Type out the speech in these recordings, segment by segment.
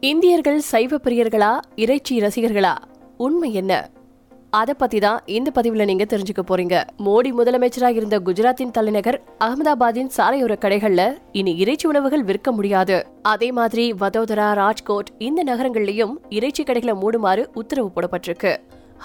இந்தியர்கள் சைவ பிரியர்களா இறைச்சி ரசிகர்களா? உண்மை என்ன? அதை பத்தி தான் இந்த பதிவுல நீங்க தெரிஞ்சுக்க போறீங்க. மோடி முதலமைச்சராக இருந்த குஜராத்தின் தலைநகர் அகமதாபாத்தின் சாலையோர கடைகள்ல இனி இறைச்சி உணவுகள் விற்க முடியாது. அதே மாதிரி வதோதரா ராஜ்கோட் இந்த நகரங்கள்லயும் இறைச்சி கடைகளை மூடுமாறு உத்தரவு போடப்பட்டிருக்கு.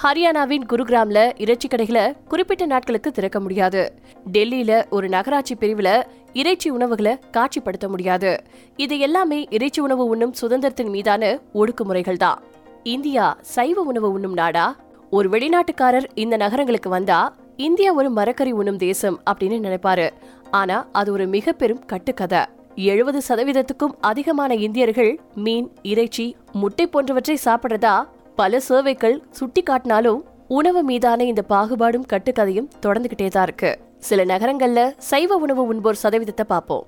ஹரியானாவின் குருகிராம்ல இறைச்சி கடைகளை குறிப்பிட்ட நாட்களுக்கு திறக்க முடியாது. டெல்லியில ஒரு நகராட்சி பிரிவுல இறைச்சி உணவுகளை காட்சிப்படுத்த முடியாது. இது எல்லாமே இறைச்சி உணவு உண்ணும் சுதந்திரத்தின் மீதான ஒடுக்குமுறைகள் தான். இந்தியா சைவ உணவு உண்ணும் நாடா? ஒரு வெளிநாட்டுக்காரர் இந்த நகரங்களுக்கு வந்தா இந்தியா ஒரு மரக்கறி உண்ணும் தேசம் அப்படின்னு நினைப்பாரு. ஆனா அது ஒரு மிக பெரும் கட்டுக்கதை. எழுபது சதவீதத்துக்கும் அதிகமான இந்தியர்கள் மீன் இறைச்சி முட்டை போன்றவற்றை சாப்பிடுறதா பல சர்வேக்கள் சுட்டி காட்டினாலும் உணவு மீதான இந்த பாகுபாடும் கட்டுக்கதையும் தொடர்ந்துகிட்டே தான் இருக்கு. சில நகரங்கள்ல சைவ உணவு உண்போர் சதவீதத்தை பார்ப்போம்.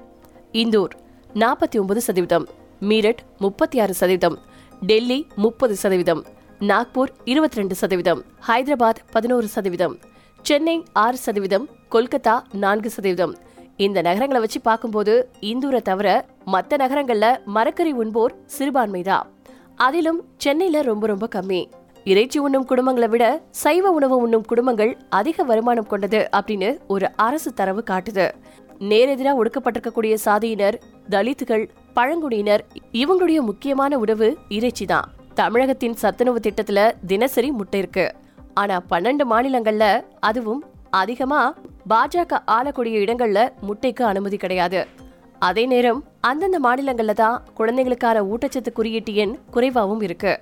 இந்தூர் நாற்பத்தி ஒன்பது சதவீதம் மீரட் முப்பத்தி ஆறு சதவீதம் டெல்லி முப்பது சதவீதம் நாக்பூர் இருபத்தி ரெண்டு சதவீதம் ஹைதராபாத் பதினோரு சதவீதம் சென்னை ஆறு சதவீதம் கொல்கத்தா நான்கு சதவீதம். இந்த நகரங்களை வச்சு பார்க்கும்போது இந்தூரை தவிர மற்ற நகரங்கள்ல மரக்கறி உண்போர் சிறுபான்மைதான். அதிலும் சென்னையில ரொம்ப ரொம்ப கம்மி. இறைச்சி உண்ணும் குடும்பங்களை விட சைவ உணவு உண்ணும் குடும்பங்கள் அதிக வருமானம் கொண்டது அப்படின்னு ஒரு அரசு தரவு காட்டுது. நேரெதிரா ஒடுக்கப்பட்டிருக்கக்கூடிய சாதியினர் தலித்துகள் பழங்குடியினர் இவங்களுடைய முக்கியமான உணவு இறைச்சி தான். தமிழகத்தின் சத்துணவு திட்டத்துல தினசரி முட்டை இருக்கு. ஆனா பன்னெண்டு மாநிலங்கள்ல அதுவும் அதிகமா பாஜக ஆளக்கூடிய இடங்கள்ல முட்டைக்கு அனுமதி கிடையாது. அதே நேரம் அந்தந்த மாநிலங்கள்ல தான் குழந்தைகளுக்கான ஊட்டச்சத்து குறியீட்டு எண் குறைவாகவும் இருக்கு.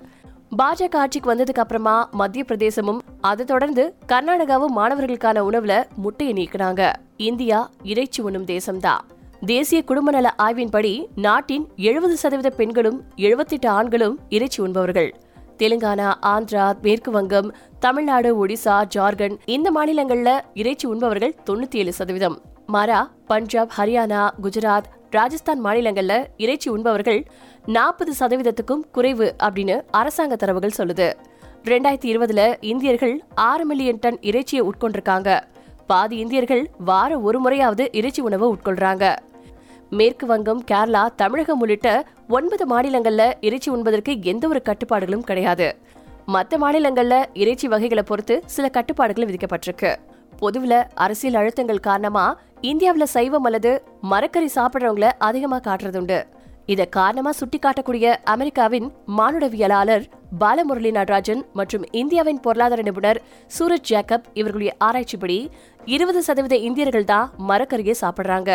பாஜக ஆட்சிக்கு வந்ததுக்கு அப்புறமா மத்திய பிரதேசமும் அதை தொடர்ந்து கர்நாடகாவும் மாணவர்களுக்கான உணவுல முட்டையை நீக்கினாங்க. இந்தியா இறைச்சி உண்ணும் தேசம்தான். தேசிய குடும்ப நல ஆய்வின்படி நாட்டின் எழுபது சதவீத பெண்களும் எழுபத்தெட்டு ஆண்களும் இறைச்சி உண்பவர்கள். தெலுங்கானா ஆந்திரா மேற்கு வங்கம் தமிழ்நாடு ஒடிசா ஜார்க்கண்ட் இந்த மாநிலங்கள்ல இறைச்சி உண்பவர்கள் தொண்ணூத்தி ஏழு சதவீதம். மாறா பஞ்சாப் ஹரியானா குஜராத் ராஜஸ்தான் மாநிலங்கள்ல இறைச்சி உண்பவர்கள் நாற்பது சதவீதத்துக்கும் குறைவு அப்படின்னு அரசாங்க தரவுகள் சொல்லுது. ரெண்டாயிரத்தி இருபதுல இந்தியர்கள் ஆறு மில்லியன் டன் இறைச்சியை உட்கொண்டிருக்காங்க. பாதி இந்தியர்கள் வார ஒரு முறையாவது இறைச்சி உணவை உட்கொள்றாங்க. மேற்கு வங்கம் கேரளா தமிழகம் உள்ளிட்ட ஒன்பது மாநிலங்கள்ல இறைச்சி உண்பதற்கு எந்த ஒரு கட்டுப்பாடுகளும் கிடையாது. மற்ற மாநிலங்கள்ல இறைச்சி வகைகளை பொறுத்து சில கட்டுப்பாடுகள் விதிக்கப்பட்டிருக்கு. பொதுவில் அரசியல் அழுத்தங்கள் காரணமா இந்தியாவில் சைவம் அல்லது மரக்கறி சாப்பிடுறவங்கள அதிகமா காட்டுறதுண்டு. இதை காரணமா சுட்டி காட்டக்கூடிய அமெரிக்காவின் மானுடவியலாளர் பாலமுரளி நடராஜன் மற்றும் இந்தியாவின் பொருளாதார நிபுணர் சூரஜ் ஜேக்கப் இவர்களுடைய ஆராய்ச்சிப்படி இருபது சதவீத இந்தியர்கள் தான் மரக்கறியை சாப்பிடுறாங்க.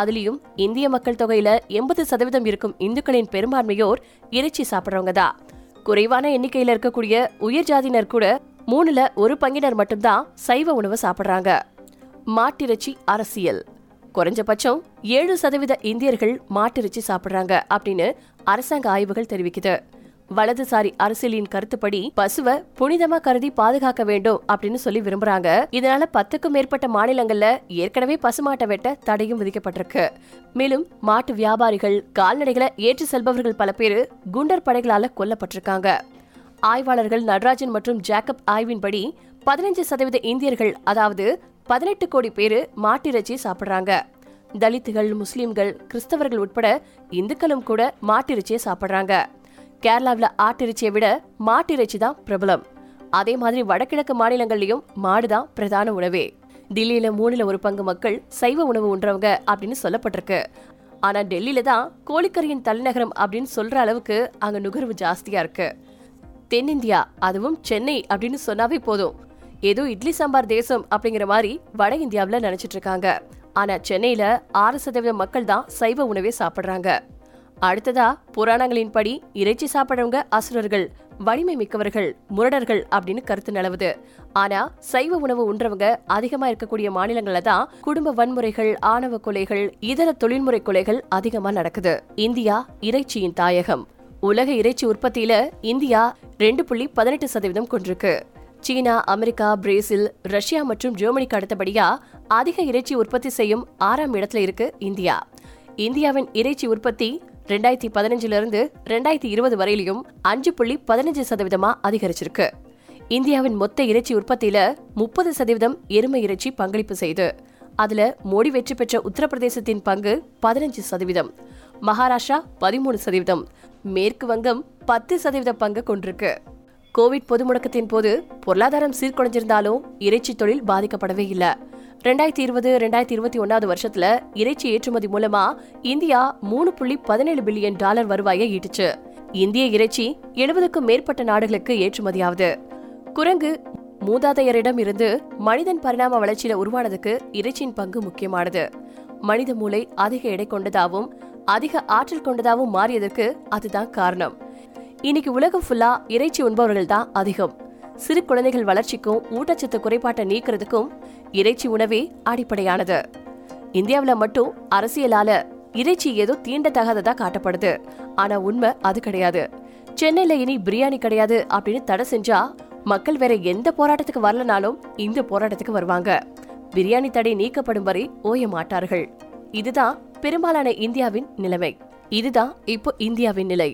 அதுலயும் இந்திய மக்கள் தொகையில எண்பது சதவீதம் இருக்கும் இந்துக்களின் பெரும்பான்மையோர் இறைச்சி சாப்பிட்றவங்க தான். குறைவான எண்ணிக்கையில இருக்கக்கூடிய உயர் ஜாதியினர் கூட மூணுல ஒரு பங்கினர் மட்டும்தான் சைவ உணவு சாப்பிடுறாங்க. மாட்டிறைச்சி அரசியல். குறைஞ்சபட்சம் ஏழு சதவீத இந்தியர்கள் மாட்டிறைச்சி சாப்பிடுறாங்க அப்படின்னு அரசாங்க ஆய்வுகள் தெரிவிக்குது. வலதுசாரி அரசியலின் கருத்துப்படி பசுவை புனிதமா கருதி பாதுகாக்க வேண்டும் அப்படின்னு சொல்லி விரும்புறாங்க. இதனால பத்துக்கும் மேற்பட்ட மாநிலங்கள்ல ஏற்கனவே பசுமாட்டை வெட்ட தடையும் விதிக்கப்பட்டிருக்கு. மேலும் மாட்டு வியாபாரிகள் கால்நடைகளை ஏற்றி செல்பவர்கள் பல பேரு குண்டர் படைகளால கொல்லப்பட்டிருக்காங்க. ஆய்வாளர்கள் நடராஜன் மற்றும் ஜேக்கப் ஆய்வின்படி பதினஞ்சு சதவீத இந்தியர்கள் அதாவது பதினெட்டு கோடி பேரு மாட்டிறைச்சி சாப்பிடுறாங்க. தலித்துகள் முஸ்லிம்கள் கிறிஸ்தவர்கள் உட்பட இந்துக்களும் கூட மாட்டிறைச்சியை சாப்பிடுறாங்க. கேரளாவில் ஆட்டிறைச்சியை விட மாட்டிறைச்சி தான் பிரபலம். அதே மாதிரி வடகிழக்கு மாநிலங்கள்லயும் மாடுதான் பிரதான உணவே. டெல்லியில மூணுல ஒரு பங்கு மக்கள் சைவ உணவு உண்றவங்க அப்படின்னு சொல்லப்பட்டிருக்கு. ஆனா டெல்லியில தான் கோழிக்கறியின் தலைநகரம் அப்படின்னு சொல்ற அளவுக்கு அங்க நுகர்வு ஜாஸ்தியா இருக்கு. தென்னிந்தியா அதுவும் சென்னை அப்படின்னு சொன்னாவே போதும். ஏதோ இட்லி சாம்பார் தேசம் அப்படிங்கிற மாதிரி வட இந்தியாவில் நினைச்சிட்டு இருக்காங்க. ஆனா சென்னையில ஆறு சதவீத மக்கள் தான் சைவ உணவே சாப்பிடுறாங்க. அடுத்ததா புராணங்களின் படி இறைச்சி சாப்பிடுறவங்க அசுரர்கள் வலிமை மிக்கவர்கள் முரடர்கள் அப்படின்னு கருத்து நிலவுது. ஆனா சைவ உணவு உண்றவங்க அதிகமா இருக்கக்கூடிய மாநிலங்கள்ல தான் குடும்ப வன்முறைகள் ஆணவ கொலைகள் இதர தொழில்முறை கொலைகள் அதிகமா நடக்குது. இந்தியா இறைச்சியின் தாயகம். உலக இறைச்சி உற்பத்தியில இந்தியா ரெண்டு புள்ளி பதினெட்டு சதவீதம் கொண்டிருக்கு. சீனா அமெரிக்கா பிரேசில் ரஷ்யா மற்றும் ஜெர்மனிக்கு அடுத்தபடியா அதிக இறைச்சி உற்பத்தி செய்யும் ஆறாம் இடத்துல இருக்கு இந்தியா. இந்தியாவின் இறைச்சி உற்பத்தி ரெண்டாயிரத்தி பதினஞ்சுல இருந்து ரெண்டாயிரத்தி இருபது வரையிலும் அஞ்சு புள்ளி பதினஞ்சு சதவீதமா அதிகரிச்சிருக்கு. இந்தியாவின் மொத்த இறைச்சி உற்பத்தியில முப்பது சதவீதம் எருமை இறைச்சி பங்களிப்பு செய்து. அதுல மோடி வெற்றி பெற்ற உத்தரப்பிரதேசத்தின் பங்கு பதினஞ்சு சதவீதம். மகாராஷ்டிரா பதிமூணு சதவீதம். மேற்கு வங்கம் பத்து சதவீத பங்கு கொண்டிருக்கு. கோவிட் பொது முடக்கத்தின் போது பொருளாதாரம் சீர்குலைஞ்சிருந்தாலும் இறைச்சி தொழில் பாதிக்கப்படவே இல்ல. ரெண்டாயிரத்தி இருபது ரெண்டாயிரத்தி இருபத்தி ஒன்னாவது வருஷத்துல இறைச்சி ஏற்றுமதி மூலமா இந்தியா மூணு புள்ளி பதினேழு பில்லியன் டாலர் வருவாயை ஈட்டுச்சு. இந்திய இறைச்சி எழுபதுக்கும் மேற்பட்ட நாடுகளுக்கு ஏற்றுமதியாவது. குரங்கு மூதாதையரிடம் இருந்து மனிதன் பரிணாம வளர்ச்சியில உருவானதுக்கு இறைச்சியின் பங்கு முக்கியமானது. மனித மூளை அதிக எடை கொண்டதாகவும் அதிக ஆற்றல் கொண்டதாகவும் மாறியதற்கு அதுதான் காரணம். இன்னைக்கு உலகம் ஃபுல்லா இறைச்சி உண்பவர்கள் தான் அதிகம். சிறு குழந்தைகள் வளர்ச்சிக்கும் ஊட்டச்சத்து குறைபாட்டை நீக்கிறதுக்கும் இறைச்சி உணவே அடிப்படையானது. இந்தியாவுல மட்டும் அரசியலால இறைச்சி ஏதோ தீண்டத்தகாததா காட்டப்படுது. ஆனா உண்மை அது கிடையாது. சென்னையில இனி பிரியாணி கிடையாது அப்படின்னு தடை செஞ்சா மக்கள் வேற எந்த போராட்டத்துக்கு வரலனாலும் இந்த போராட்டத்துக்கு வருவாங்க. பிரியாணி தடை நீக்கப்படும் வரை ஓய மாட்டார்கள். இதுதான் பெரும்பாலான இந்தியாவின் நிலைமை. இதுதான் இப்போ இந்தியாவின் நிலை.